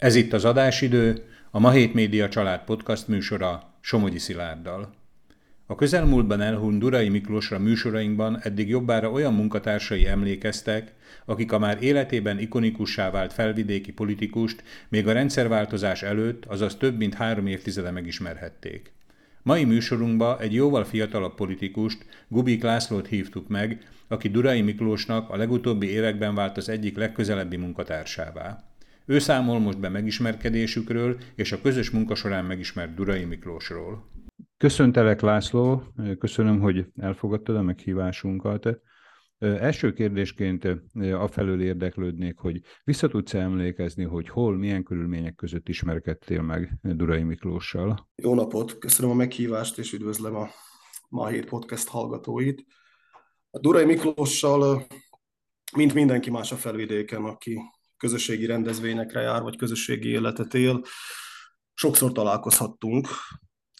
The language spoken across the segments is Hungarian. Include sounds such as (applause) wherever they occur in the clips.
Ez itt az adásidő, a Mahét Média család podcast műsora Somogyi Szilárddal. A közelmúltban elhunyt Durai Miklósra műsorainkban eddig jobbára olyan munkatársai emlékeztek, akik a már életében ikonikussá vált felvidéki politikust még a rendszerváltozás előtt, azaz több mint három évtizede megismerhették. Mai műsorunkba egy jóval fiatalabb politikust, Gubik Lászlót hívtuk meg, aki Durai Miklósnak a legutóbbi években vált az egyik legközelebbi munkatársává. Ő számol most be megismerkedésükről és a közös munka során megismert Durai Miklósról. Köszöntelek László, köszönöm, hogy elfogadtad a meghívásunkat. Első kérdésként afelől érdeklődnék, hogy vissza tudsz emlékezni, hogy hol, milyen körülmények között ismerkedtél meg Durai Miklóssal? Jó napot, köszönöm a meghívást, és üdvözlöm a Ma Hét Podcast hallgatóit. A Durai Miklóssal, mint mindenki más a felvidéken, aki közösségi rendezvényekre jár, vagy közösségi életet él, sokszor találkozhattunk.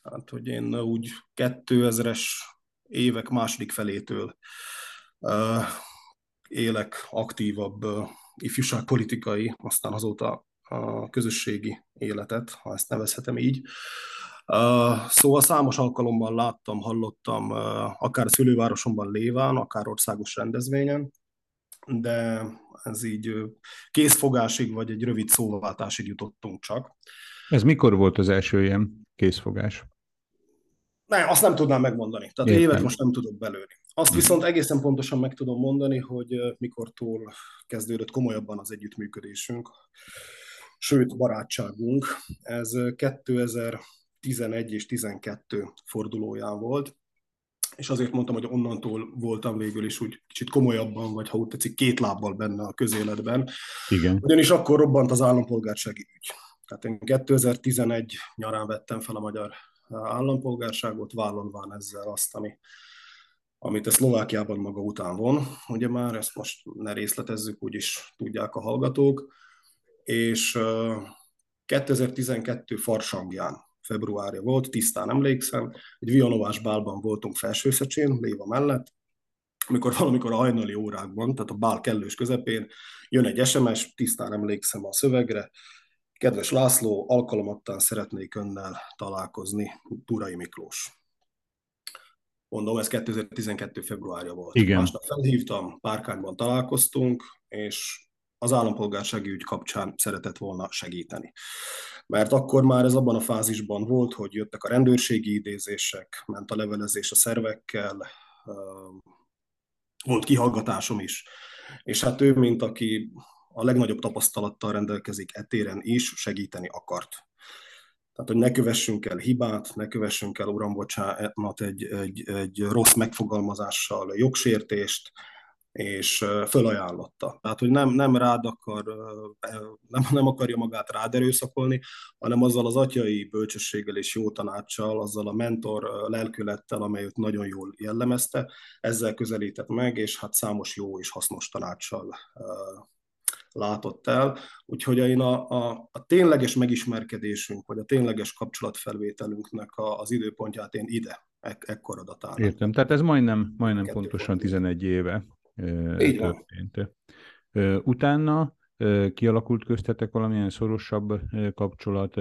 Hát, hogy én úgy 2000-es évek második felétől uh, élek aktívabb uh, ifjúságpolitikai, aztán azóta a közösségi életet, ha ezt nevezhetem így. Uh, szóval számos alkalommal láttam, hallottam, akár szülővárosomban léván, akár országos rendezvényen, de ez így készfogásig, vagy egy rövid szóváltásig jutottunk csak. Ez mikor volt az első ilyen készfogás? Ne, azt nem tudnám megmondani. Tehát Értem. évet most nem tudok belőni. Azt viszont egészen pontosan meg tudom mondani, hogy mikortól kezdődött komolyabban az együttműködésünk, sőt barátságunk. Ez 2011 és 12 fordulóján volt és azért mondtam, hogy onnantól voltam végül is úgy kicsit komolyabban, vagy ha úgy tetszik, két lábbal benne a közéletben. Igen. Ugyanis akkor robbant az állampolgársági ügy. Tehát én 2011 nyarán vettem fel a magyar állampolgárságot, vállalván ezzel azt, ami, amit a Szlovákiában maga után von. Ugye már ezt most ne részletezzük, úgyis tudják a hallgatók. És 2012 farsangján februárja volt, tisztán emlékszem, egy Vianovás bálban voltunk Felsőszecsén, Léva mellett, amikor valamikor a hajnali órákban, tehát a bál kellős közepén jön egy SMS, tisztán emlékszem a szövegre, Kedves László, alkalomattán szeretnék önnel találkozni, Turai Miklós. Mondom, ez 2012. februárja volt. Igen. Másnap felhívtam, párkányban találkoztunk, és az állampolgársági ügy kapcsán szeretett volna segíteni. Mert akkor már ez abban a fázisban volt, hogy jöttek a rendőrségi idézések, ment a levelezés a szervekkel, volt kihallgatásom is. És hát ő, mint aki a legnagyobb tapasztalattal rendelkezik etéren is, segíteni akart. Tehát, hogy ne kövessünk el hibát, ne kövessünk el, uram, bocsánat, egy, egy, egy rossz megfogalmazással jogsértést, és fölajánlotta. Tehát, hogy nem, nem rád akar, nem, nem akarja magát rád erőszakolni, hanem azzal az atyai bölcsességgel és jó tanácssal, azzal a mentor lelkülettel, amely őt nagyon jól jellemezte, ezzel közelített meg, és hát számos jó és hasznos tanácssal látott el. Úgyhogy én a, a, a tényleges megismerkedésünk, vagy a tényleges kapcsolatfelvételünknek a, az időpontját én ide, ek, ekkora datálom. Értem, tehát ez majdnem, majdnem pontosan 11 éve így történt. Utána kialakult köztetek valamilyen szorosabb kapcsolat,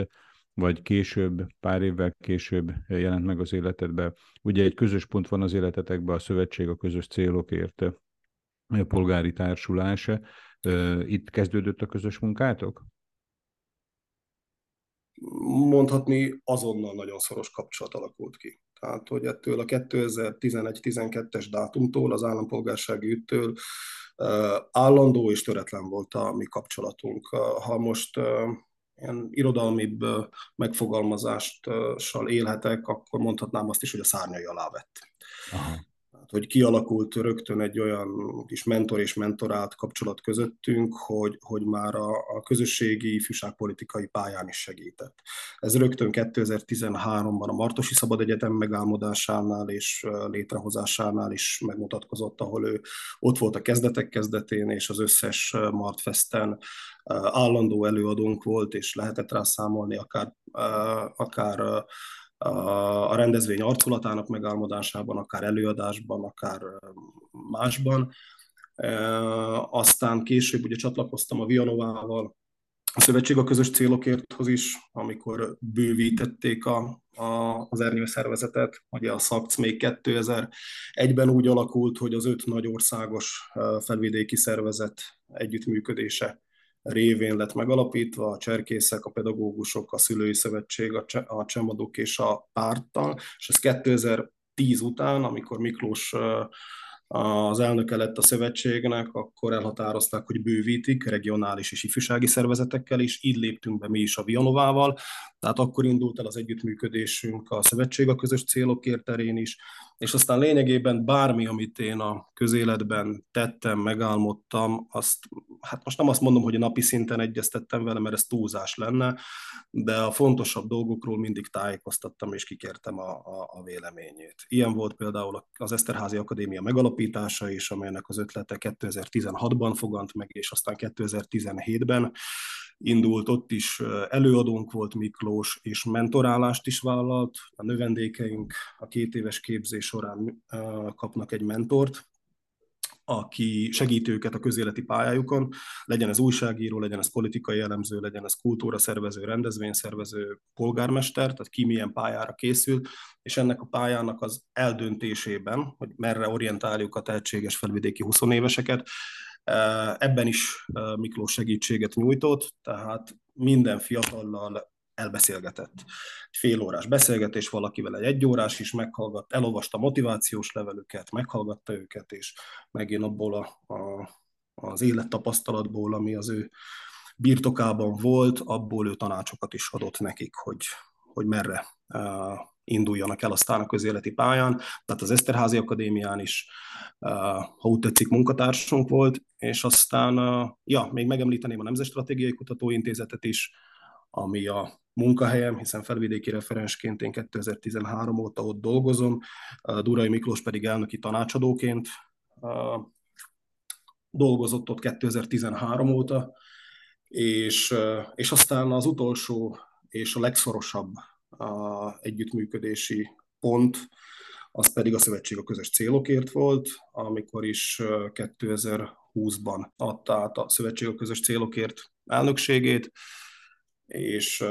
vagy később, pár évvel később jelent meg az életedbe. Ugye egy közös pont van az életetekben, a szövetség a közös célokért, a polgári társulás. Itt kezdődött a közös munkátok? Mondhatni azonnal nagyon szoros kapcsolat alakult ki. Tehát, hogy ettől a 2011-12-es dátumtól, az állampolgársági üttől állandó és töretlen volt a mi kapcsolatunk. Ha most ilyen irodalmibb megfogalmazással élhetek, akkor mondhatnám azt is, hogy a szárnyai alá vett. Aha hogy kialakult rögtön egy olyan kis mentor és mentorált kapcsolat közöttünk, hogy, hogy már a, a közösségi ifjúságpolitikai pályán is segített. Ez rögtön 2013-ban a Martosi Szabad Egyetem megálmodásánál és létrehozásánál is megmutatkozott, ahol ő ott volt a kezdetek kezdetén, és az összes Martfesten állandó előadónk volt, és lehetett rá számolni akár, akár a rendezvény arculatának megálmodásában, akár előadásban, akár másban. Aztán később ugye csatlakoztam a Vianovával, a szövetség a közös célokérthoz is, amikor bővítették a, a, az ernyő szervezetet. Ugye a SZAKC még 2001-ben úgy alakult, hogy az öt nagy országos felvidéki szervezet együttműködése révén lett megalapítva, a cserkészek, a pedagógusok, a szülői szövetség, a, cse, a csemadók és a párttal, és ez 2010 után, amikor Miklós az elnöke lett a szövetségnek, akkor elhatározták, hogy bővítik regionális és ifjúsági szervezetekkel is, így léptünk be mi is a Vianovával, tehát akkor indult el az együttműködésünk a szövetség a közös célokért terén is, és aztán lényegében bármi, amit én a közéletben tettem, megálmodtam, azt, hát most nem azt mondom, hogy a napi szinten egyeztettem vele, mert ez túlzás lenne, de a fontosabb dolgokról mindig tájékoztattam és kikértem a, a, a véleményét. Ilyen volt például az Eszterházi Akadémia megalapítása is, amelynek az ötlete 2016-ban fogant meg, és aztán 2017-ben indult, ott is előadónk volt Miklós, és mentorálást is vállalt. A növendékeink a két éves képzés során kapnak egy mentort, aki segít őket a közéleti pályájukon, legyen ez újságíró, legyen ez politikai elemző, legyen ez kultúra szervező, rendezvényszervező, polgármester, tehát ki milyen pályára készül, és ennek a pályának az eldöntésében, hogy merre orientáljuk a tehetséges felvidéki 20 éveseket, Ebben is Miklós segítséget nyújtott, tehát minden fiatallal elbeszélgetett. Fél órás beszélgetés, valakivel egy egyórás is meghallgatta, elolvasta motivációs levelüket, meghallgatta őket, és megint abból a, a, az élettapasztalatból, ami az ő birtokában volt, abból ő tanácsokat is adott nekik, hogy, hogy merre induljanak el aztán a közéleti pályán. Tehát az Eszterházi Akadémián is, ha úgy tetszik, munkatársunk volt, és aztán, ja, még megemlíteném a Nemzetstratégiai Kutatóintézetet is, ami a munkahelyem, hiszen felvidéki referensként én 2013 óta ott dolgozom, Durai Miklós pedig elnöki tanácsadóként dolgozott ott 2013 óta, és, és aztán az utolsó és a legszorosabb a együttműködési pont, az pedig a Szövetség a közös célokért volt, amikor is 2020-ban adta át a Szövetség a közös célokért elnökségét, és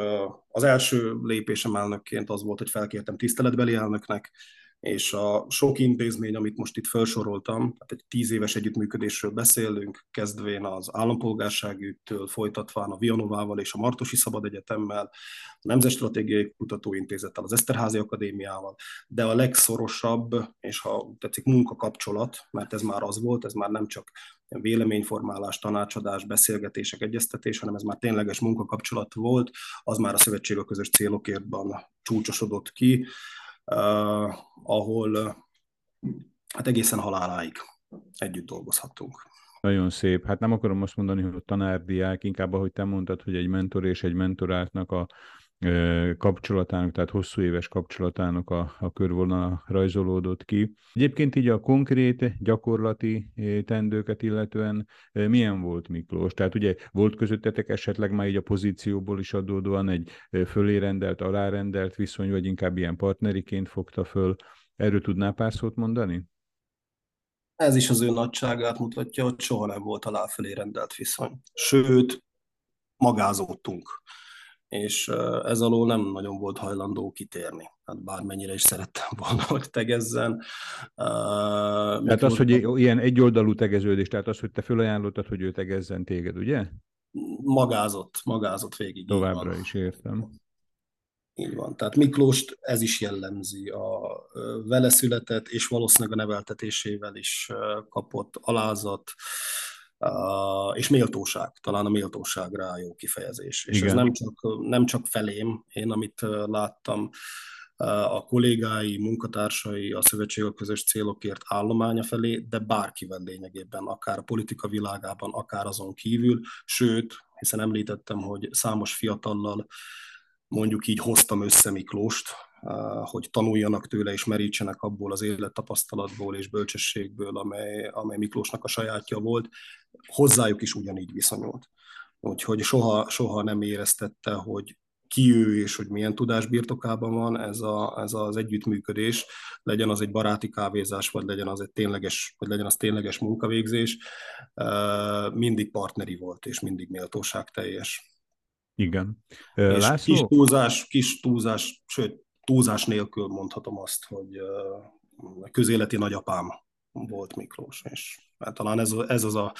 az első lépésem elnökként az volt, hogy felkértem tiszteletbeli elnöknek, és a sok intézmény, amit most itt felsoroltam, tehát egy tíz éves együttműködésről beszélünk, kezdvén az állampolgárságügytől, folytatván a Vianovával és a Martosi Szabad Egyetemmel, a Nemzetstratégiai Kutatóintézettel, az Eszterházi Akadémiával, de a legszorosabb, és ha tetszik, munkakapcsolat, mert ez már az volt, ez már nem csak véleményformálás, tanácsadás, beszélgetések, egyeztetés, hanem ez már tényleges munkakapcsolat volt, az már a szövetség a közös célokértban csúcsosodott ki, ahol uh, hát egészen haláláig együtt dolgozhattunk. Nagyon szép. Hát nem akarom azt mondani, hogy tanárdiák, inkább ahogy te mondtad, hogy egy mentor és egy mentoráltnak a kapcsolatának, tehát hosszú éves kapcsolatának a, a körvonala rajzolódott ki. Egyébként így a konkrét, gyakorlati tendőket illetően milyen volt Miklós? Tehát ugye volt közöttetek esetleg már így a pozícióból is adódóan egy fölérendelt, alárendelt viszony, vagy inkább ilyen partneriként fogta föl. Erről tudnál pár szót mondani? Ez is az ő nagyságát mutatja, hogy soha nem volt aláfelé rendelt viszony. Sőt, magázódtunk és ez alól nem nagyon volt hajlandó kitérni. Hát bármennyire is szerettem volna, hogy tegezzen. Tehát az, hogy ilyen egyoldalú tegeződés, tehát az, hogy te felajánlottad, hogy ő tegezzen téged, ugye? Magázott, magázott végig. Továbbra is értem. Így van. Tehát Miklóst ez is jellemzi. A vele született, és valószínűleg a neveltetésével is kapott alázat, Uh, és méltóság, talán a méltóság rá jó kifejezés. És Igen. ez nem csak, nem csak felém, én amit láttam, a kollégái, munkatársai a Szövetség a közös célokért állománya felé, de bárkivel lényegében, akár a politika világában, akár azon kívül, sőt, hiszen említettem, hogy számos fiatallal mondjuk így hoztam össze Miklóst, hogy tanuljanak tőle és merítsenek abból az élettapasztalatból és bölcsességből, amely, amely Miklósnak a sajátja volt, hozzájuk is ugyanígy viszonyult. Úgyhogy soha, soha nem éreztette, hogy ki ő és hogy milyen tudás birtokában van ez, a, ez az együttműködés, legyen az egy baráti kávézás, vagy legyen az egy tényleges, vagy legyen az tényleges munkavégzés, mindig partneri volt, és mindig méltóság teljes. Igen. És László? kis túlzás, kis túlzás, sőt, túlzás nélkül mondhatom azt, hogy a közéleti nagyapám volt Miklós, és hát talán ez, ez az a,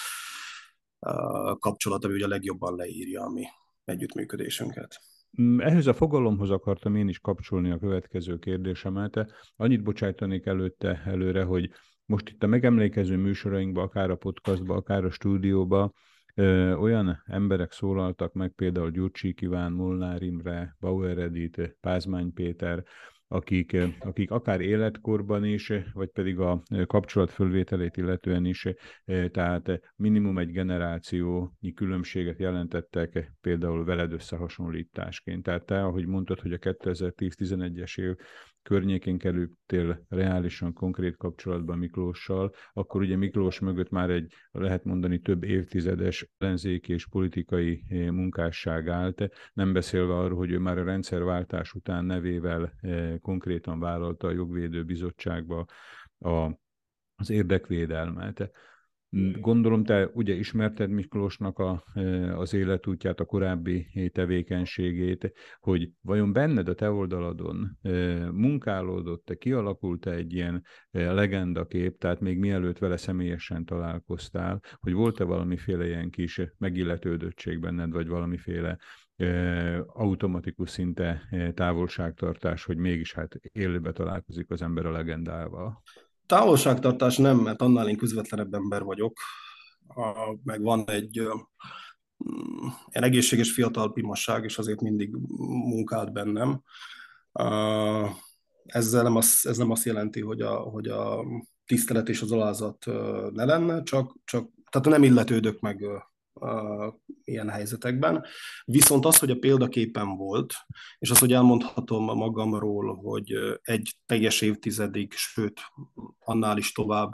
kapcsolat, ami ugye legjobban leírja a mi együttműködésünket. Mm, ehhez a fogalomhoz akartam én is kapcsolni a következő kérdésemet. Annyit bocsájtanék előtte előre, hogy most itt a megemlékező műsorainkban, akár a podcastban, akár a olyan emberek szólaltak meg, például Gyurcsik Iván, Molnár Imre, Bauer Edith, Pázmány Péter, akik, akik akár életkorban is, vagy pedig a kapcsolat fölvételét illetően is, tehát minimum egy generációnyi különbséget jelentettek például veled összehasonlításként. Tehát te, ahogy mondtad, hogy a 2010-11-es év környékén kerültél reálisan konkrét kapcsolatban Miklóssal, akkor ugye Miklós mögött már egy, lehet mondani, több évtizedes ellenzéki és politikai eh, munkásság állt, nem beszélve arról, hogy ő már a rendszerváltás után nevével eh, konkrétan vállalta a jogvédő bizottságba a, az érdekvédelmet. Gondolom, te ugye ismerted Miklósnak a, e, az életútját, a korábbi tevékenységét, hogy vajon benned a te oldaladon e, munkálódott-e, kialakult-e egy ilyen e, legendakép, tehát még mielőtt vele személyesen találkoztál, hogy volt-e valamiféle ilyen kis megilletődöttség benned, vagy valamiféle automatikus szinte távolságtartás, hogy mégis hát élőbe találkozik az ember a legendával? Távolságtartás nem, mert annál én közvetlenebb ember vagyok, a, meg van egy mm, egy egészséges fiatal pimasság, és azért mindig munkált bennem. Ezzel nem az, ez nem azt jelenti, hogy a, hogy a tisztelet és az alázat ne lenne, csak, csak tehát nem illetődök meg ilyen helyzetekben. Viszont az, hogy a példaképen volt, és az, hogy elmondhatom magamról, hogy egy teljes évtizedig, sőt, annál is tovább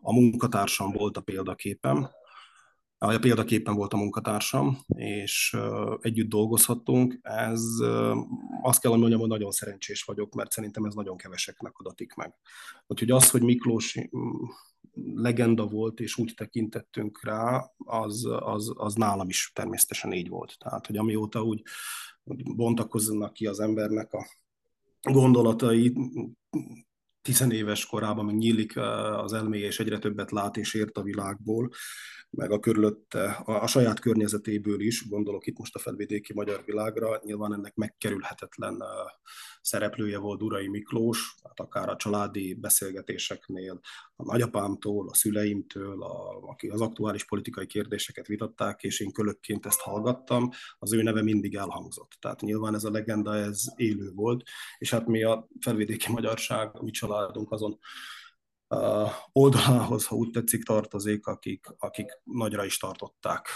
a munkatársam volt a példaképem, a példaképpen volt a munkatársam, és együtt dolgozhattunk. Ez azt kell mondjam, hogy nagyon szerencsés vagyok, mert szerintem ez nagyon keveseknek adatik meg. Úgyhogy az, hogy Miklós legenda volt, és úgy tekintettünk rá, az, az, az nálam is természetesen így volt. Tehát, hogy amióta úgy bontakoznak ki az embernek a gondolatai, tizenéves korában még nyílik az elméje, és egyre többet lát és ért a világból, meg a körülötte, a, a saját környezetéből is, gondolok itt most a felvidéki magyar világra, nyilván ennek megkerülhetetlen szereplője volt Durai Miklós, tehát akár a családi beszélgetéseknél, a nagyapámtól, a szüleimtől, a, akik az aktuális politikai kérdéseket vitatták, és én kölökként ezt hallgattam, az ő neve mindig elhangzott. Tehát nyilván ez a legenda, ez élő volt, és hát mi a felvidéki magyarság, a mi családunk azon oldalához, ha úgy tetszik, tartozik, akik, akik nagyra is tartották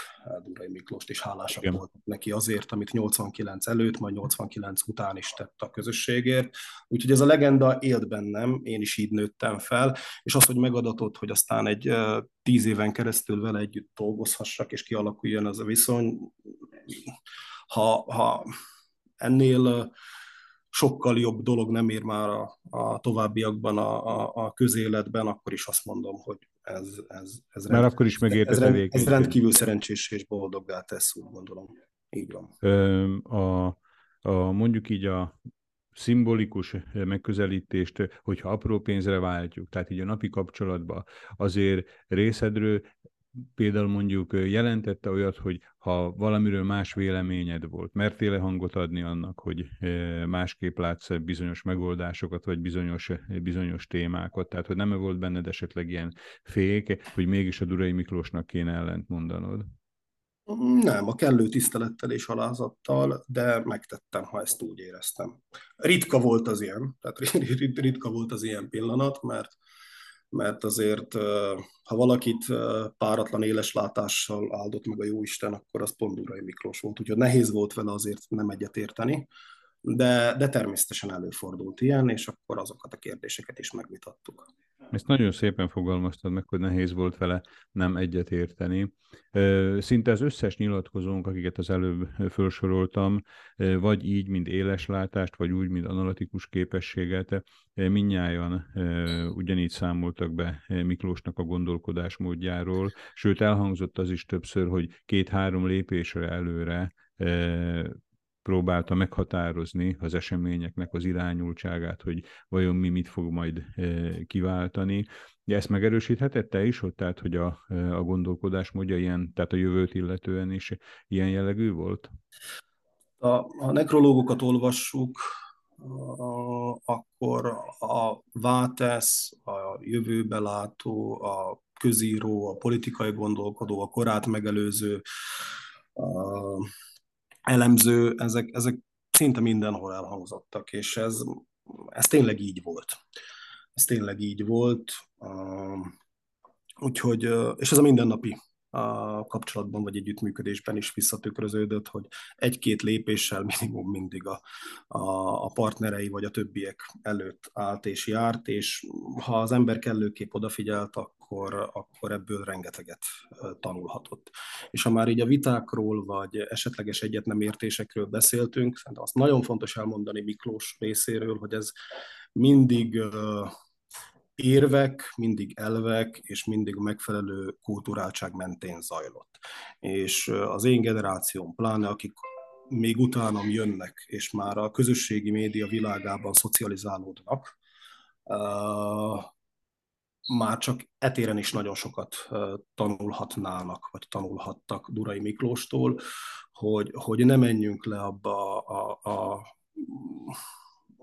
Durai Miklóst, és hálásak Igen. voltak neki azért, amit 89 előtt, majd 89 után is tett a közösségért. Úgyhogy ez a legenda élt bennem, én is így nőttem fel, és az, hogy megadatott, hogy aztán egy tíz éven keresztül vele együtt dolgozhassak, és kialakuljon az a viszony, ha, ha ennél sokkal jobb dolog nem ér már a, a továbbiakban a, a, a közéletben, akkor is azt mondom, hogy ez, ez, ez, Már akkor is megért ez, rend, ez rendkívül szerencsés és boldoggá tesz, úgy gondolom. Így van. A, a, mondjuk így a szimbolikus megközelítést, hogyha apró pénzre váltjuk, tehát így a napi kapcsolatban, azért részedről például mondjuk jelentette olyat, hogy ha valamiről más véleményed volt, mertél-e hangot adni annak, hogy másképp látsz bizonyos megoldásokat, vagy bizonyos, bizonyos témákat, tehát hogy nem -e volt benned esetleg ilyen fék, hogy mégis a Durai Miklósnak kéne ellent mondanod? Nem, a kellő tisztelettel és alázattal, de megtettem, ha ezt úgy éreztem. Ritka volt az ilyen, tehát (laughs) ritka volt az ilyen pillanat, mert mert azért, ha valakit páratlan éles látással áldott meg a Jóisten, akkor az pont Durai Miklós volt. Úgyhogy nehéz volt vele azért nem egyet érteni, de, de természetesen előfordult ilyen, és akkor azokat a kérdéseket is megvitattuk. Ezt nagyon szépen fogalmaztad meg, hogy nehéz volt vele nem egyet érteni. Szinte az összes nyilatkozónk, akiket az előbb felsoroltam, vagy így, mint éleslátást, vagy úgy, mint analitikus képességet, minnyáján ugyanígy számoltak be Miklósnak a gondolkodásmódjáról, sőt elhangzott az is többször, hogy két-három lépésre előre próbálta meghatározni az eseményeknek az irányultságát, hogy vajon mi mit fog majd e, kiváltani. De ezt megerősíthetette is, hogy tehát, hogy a, e, a gondolkodásmódja ilyen, tehát a jövőt illetően is ilyen jellegű volt? A, a nekrológokat olvassuk, akkor a Vátesz, a jövőbelátó, a közíró, a politikai gondolkodó, a korát megelőző, a elemző, ezek, ezek szinte mindenhol elhangzottak, és ez, ez tényleg így volt. Ez tényleg így volt. Úgyhogy, és ez a mindennapi a kapcsolatban vagy együttműködésben is visszatükröződött, hogy egy-két lépéssel minimum mindig a, a, a partnerei vagy a többiek előtt állt és járt, és ha az ember kellőképp odafigyelt, akkor, akkor ebből rengeteget tanulhatott. És ha már így a vitákról, vagy esetleges egyet nem beszéltünk, szerintem azt nagyon fontos elmondani Miklós részéről, hogy ez mindig érvek, mindig elvek, és mindig megfelelő kulturáltság mentén zajlott. És az én generációm, pláne akik még utánam jönnek, és már a közösségi média világában szocializálódnak, már csak etéren is nagyon sokat tanulhatnának, vagy tanulhattak Durai Miklóstól, hogy, hogy ne menjünk le abba a, a,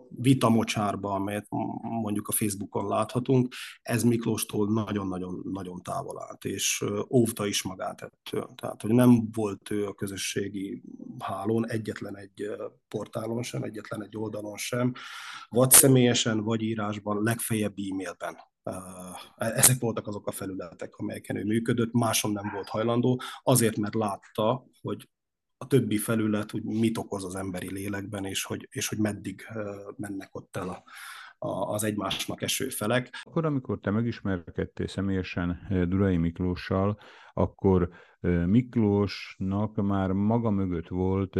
vitamocsárba, amelyet mondjuk a Facebookon láthatunk, ez Miklóstól nagyon-nagyon-nagyon távol állt, és óvta is magát ettől. Tehát, hogy nem volt ő a közösségi hálón, egyetlen egy portálon sem, egyetlen egy oldalon sem, vagy személyesen, vagy írásban, legfeljebb e-mailben ezek voltak azok a felületek, amelyeken ő működött, máson nem volt hajlandó, azért, mert látta, hogy a többi felület hogy mit okoz az emberi lélekben, és hogy, és hogy meddig mennek ott el a, az egymásnak eső felek. Akkor, amikor te megismerkedtél személyesen Durai Miklóssal, akkor Miklósnak már maga mögött volt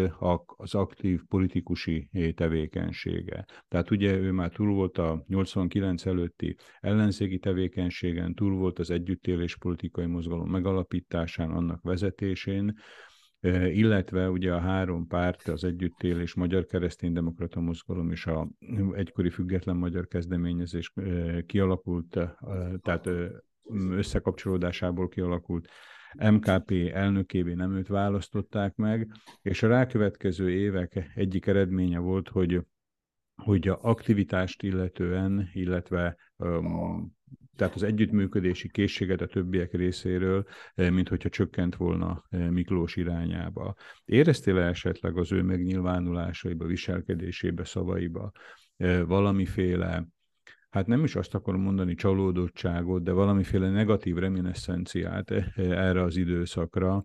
az aktív politikusi tevékenysége. Tehát ugye ő már túl volt a 89 előtti ellenzéki tevékenységen, túl volt az együttélés politikai mozgalom megalapításán, annak vezetésén, illetve ugye a három párt, az Együttélés, Magyar Kereszténydemokrata Mozgalom és a egykori független magyar kezdeményezés kialakult, tehát összekapcsolódásából kialakult MKP elnökévé nem őt választották meg, és a rákövetkező évek egyik eredménye volt, hogy hogy a aktivitást illetően, illetve um, tehát az együttműködési készséget a többiek részéről, eh, mint hogyha csökkent volna eh, Miklós irányába. Éreztél-e esetleg az ő megnyilvánulásaiba, viselkedésébe, szavaiba eh, valamiféle hát nem is azt akarom mondani csalódottságot, de valamiféle negatív reminiszenciát erre az időszakra,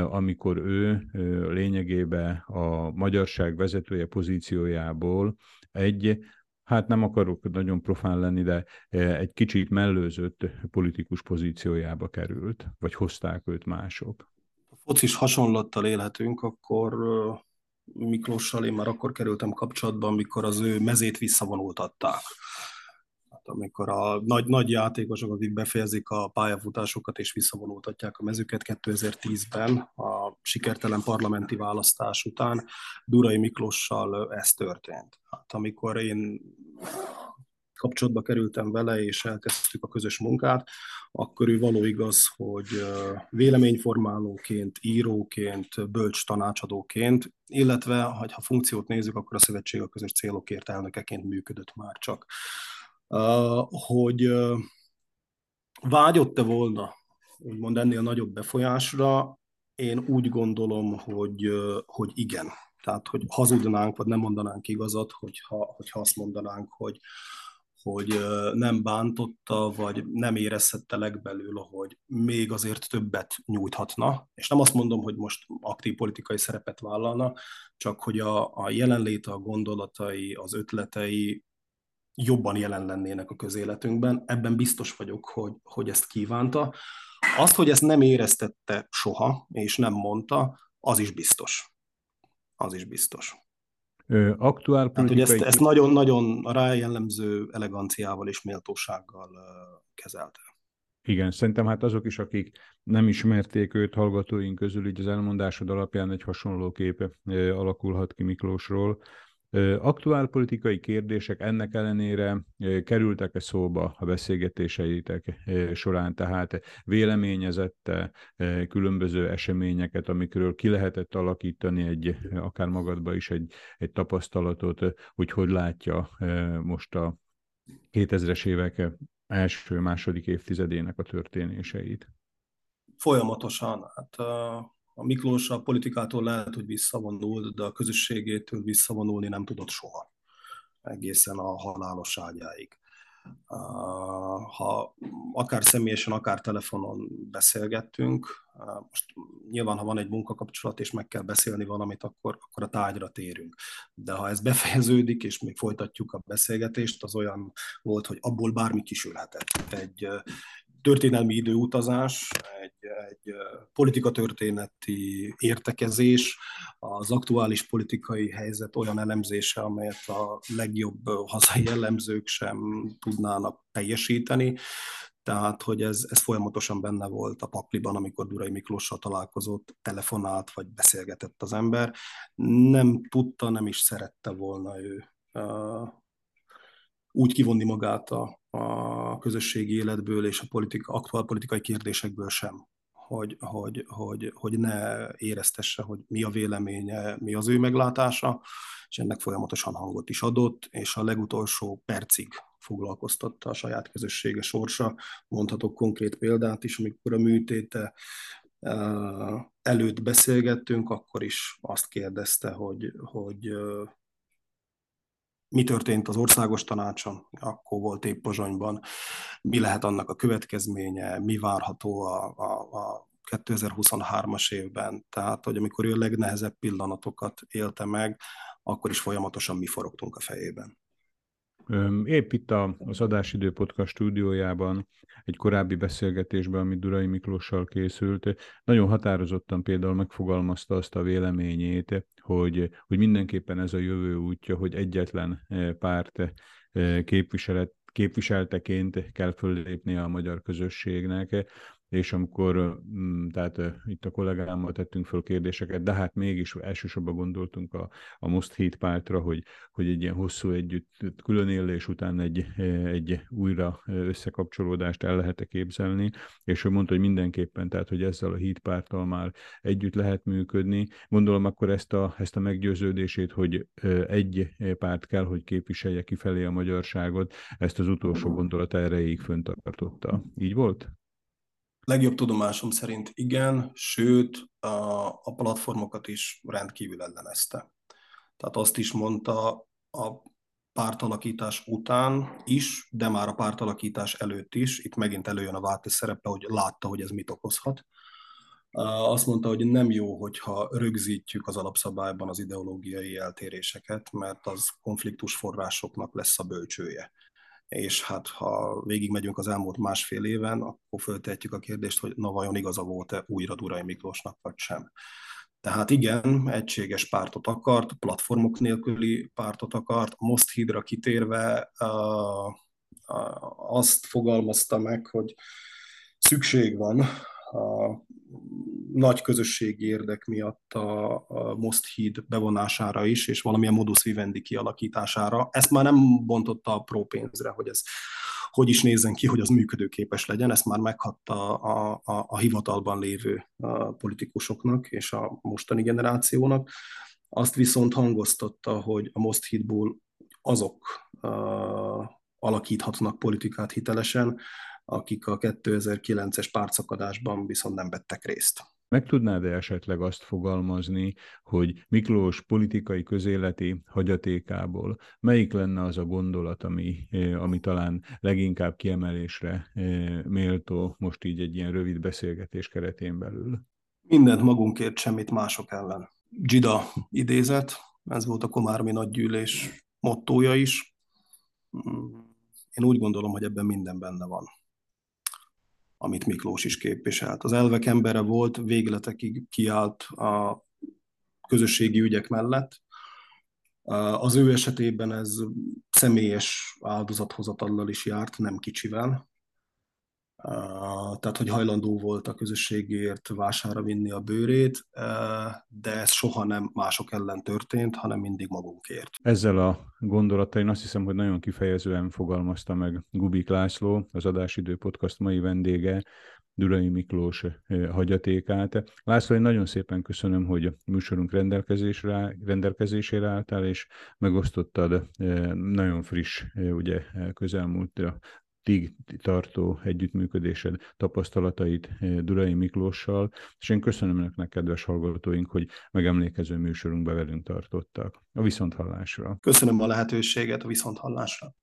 amikor ő lényegében a magyarság vezetője pozíciójából egy hát nem akarok nagyon profán lenni, de e, egy kicsit mellőzött politikus pozíciójába került, vagy hozták őt mások. A focis hasonlattal élhetünk, akkor Miklóssal én már akkor kerültem kapcsolatba, amikor az ő mezét visszavonultatták. Amikor a nagy, nagy játékosok, akik befejezik a pályafutásokat és visszavonultatják a mezüket 2010-ben, a sikertelen parlamenti választás után, Durai Miklóssal ez történt. Hát amikor én kapcsolatba kerültem vele, és elkezdtük a közös munkát, akkor ő való igaz, hogy véleményformálóként, íróként, bölcs tanácsadóként, illetve, ha funkciót nézzük, akkor a szövetség a közös célokért elnökeként működött már csak hogy vágyott-e volna úgymond ennél nagyobb befolyásra, én úgy gondolom, hogy, hogy igen. Tehát, hogy hazudnánk, vagy nem mondanánk igazat, hogyha, hogyha azt mondanánk, hogy, hogy nem bántotta, vagy nem érezhette legbelül, hogy még azért többet nyújthatna. És nem azt mondom, hogy most aktív politikai szerepet vállalna, csak hogy a, a jelenléte, a gondolatai, az ötletei jobban jelen lennének a közéletünkben. Ebben biztos vagyok, hogy, hogy ezt kívánta. Azt, hogy ezt nem éreztette soha, és nem mondta, az is biztos. Az is biztos. Aktuál politikai... Hát, ezt, ezt nagyon-nagyon rá jellemző eleganciával és méltósággal kezelte. Igen, szerintem hát azok is, akik nem ismerték őt hallgatóink közül, így az elmondásod alapján egy hasonló képe alakulhat ki Miklósról. Aktuál politikai kérdések ennek ellenére kerültek-e szóba a beszélgetéseitek során, tehát véleményezette különböző eseményeket, amikről ki lehetett alakítani egy, akár magadba is egy, egy tapasztalatot, hogy hogy látja most a 2000-es évek első-második évtizedének a történéseit? Folyamatosan. Hát a Miklós a politikától lehet, hogy visszavonult, de a közösségétől visszavonulni nem tudott soha. Egészen a halálos ágyáig. Ha akár személyesen, akár telefonon beszélgettünk, most nyilván, ha van egy munkakapcsolat, és meg kell beszélni valamit, akkor, akkor a tárgyra térünk. De ha ez befejeződik, és még folytatjuk a beszélgetést, az olyan volt, hogy abból bármi kisülhetett. Egy, történelmi időutazás, egy, politikatörténeti értekezés, az aktuális politikai helyzet olyan elemzése, amelyet a legjobb hazai jellemzők sem tudnának teljesíteni. Tehát, hogy ez, ez folyamatosan benne volt a pakliban, amikor Durai Miklóssal találkozott, telefonált vagy beszélgetett az ember. Nem tudta, nem is szerette volna ő úgy kivonni magát a, a közösségi életből és a politika, aktuál politikai kérdésekből sem, hogy, hogy, hogy, hogy ne éreztesse, hogy mi a véleménye, mi az ő meglátása, és ennek folyamatosan hangot is adott, és a legutolsó percig foglalkoztatta a saját közössége sorsa. Mondhatok konkrét példát is, amikor a műtéte előtt beszélgettünk, akkor is azt kérdezte, hogy, hogy mi történt az országos tanácson, akkor volt épp Pozsonyban, mi lehet annak a következménye, mi várható a, a, a 2023-as évben. Tehát, hogy amikor ő a legnehezebb pillanatokat élte meg, akkor is folyamatosan mi forogtunk a fejében. Épp itt az Adásidő Podcast stúdiójában, egy korábbi beszélgetésben, amit Durai Miklóssal készült, nagyon határozottan például megfogalmazta azt a véleményét, hogy, hogy mindenképpen ez a jövő útja, hogy egyetlen párt képviselet, képviselteként kell föllépni a magyar közösségnek, és amikor, mm, tehát itt a kollégámmal tettünk föl kérdéseket, de hát mégis elsősorban gondoltunk a, a Most Hit pártra, hogy, hogy egy ilyen hosszú együtt külön élés után egy, egy újra összekapcsolódást el lehet -e képzelni, és ő mondta, hogy mindenképpen, tehát hogy ezzel a Hit párttal már együtt lehet működni. Gondolom akkor ezt a, ezt a meggyőződését, hogy egy párt kell, hogy képviselje kifelé a magyarságot, ezt az utolsó gondolat erejéig föntartotta. Így volt? Legjobb tudomásom szerint igen, sőt a, a platformokat is rendkívül ellenezte. Tehát azt is mondta a pártalakítás után is, de már a pártalakítás előtt is, itt megint előjön a Váti szerepe, hogy látta, hogy ez mit okozhat. Azt mondta, hogy nem jó, hogyha rögzítjük az alapszabályban az ideológiai eltéréseket, mert az konfliktus forrásoknak lesz a bölcsője és hát ha végigmegyünk az elmúlt másfél éven, akkor föltehetjük a kérdést, hogy na vajon igaza volt-e újra Durai Miklósnak, vagy sem. Tehát igen, egységes pártot akart, platformok nélküli pártot akart, Most Hidra kitérve azt fogalmazta meg, hogy szükség van a nagy közösségi érdek miatt a, a Most Híd bevonására is, és valamilyen modus vivendi kialakítására. Ezt már nem bontotta a própénzre, hogy ez hogy is nézzen ki, hogy az működőképes legyen, ezt már meghatta a, a, a hivatalban lévő a politikusoknak és a mostani generációnak. Azt viszont hangoztatta, hogy a Most Hídból azok uh, alakíthatnak politikát hitelesen, akik a 2009-es pártszakadásban viszont nem vettek részt. Meg tudnád-e esetleg azt fogalmazni, hogy Miklós politikai közéleti hagyatékából melyik lenne az a gondolat, ami, eh, ami talán leginkább kiemelésre eh, méltó most így egy ilyen rövid beszélgetés keretén belül? Mindent magunkért, semmit mások ellen. Gida idézet, ez volt a Komármi nagygyűlés mottója is, Én úgy gondolom, hogy ebben minden benne van, amit Miklós is képviselt. Az elvek embere volt, végletekig kiállt a közösségi ügyek mellett. Az ő esetében ez személyes áldozathozatallal is járt, nem kicsivel tehát hogy hajlandó volt a közösségért vására vinni a bőrét, de ez soha nem mások ellen történt, hanem mindig magunkért. Ezzel a gondolatain azt hiszem, hogy nagyon kifejezően fogalmazta meg Gubik László, az Adásidő Podcast mai vendége, Durai Miklós hagyatékát. László, én nagyon szépen köszönöm, hogy a műsorunk rendelkezésre, rendelkezésére álltál, és megosztottad nagyon friss, ugye közelmúlt tig tartó együttműködésed, tapasztalatait eh, Durai Miklóssal, és én köszönöm önöknek, kedves hallgatóink, hogy megemlékező műsorunkba velünk tartottak. A viszonthallásra. Köszönöm a lehetőséget a viszonthallásra.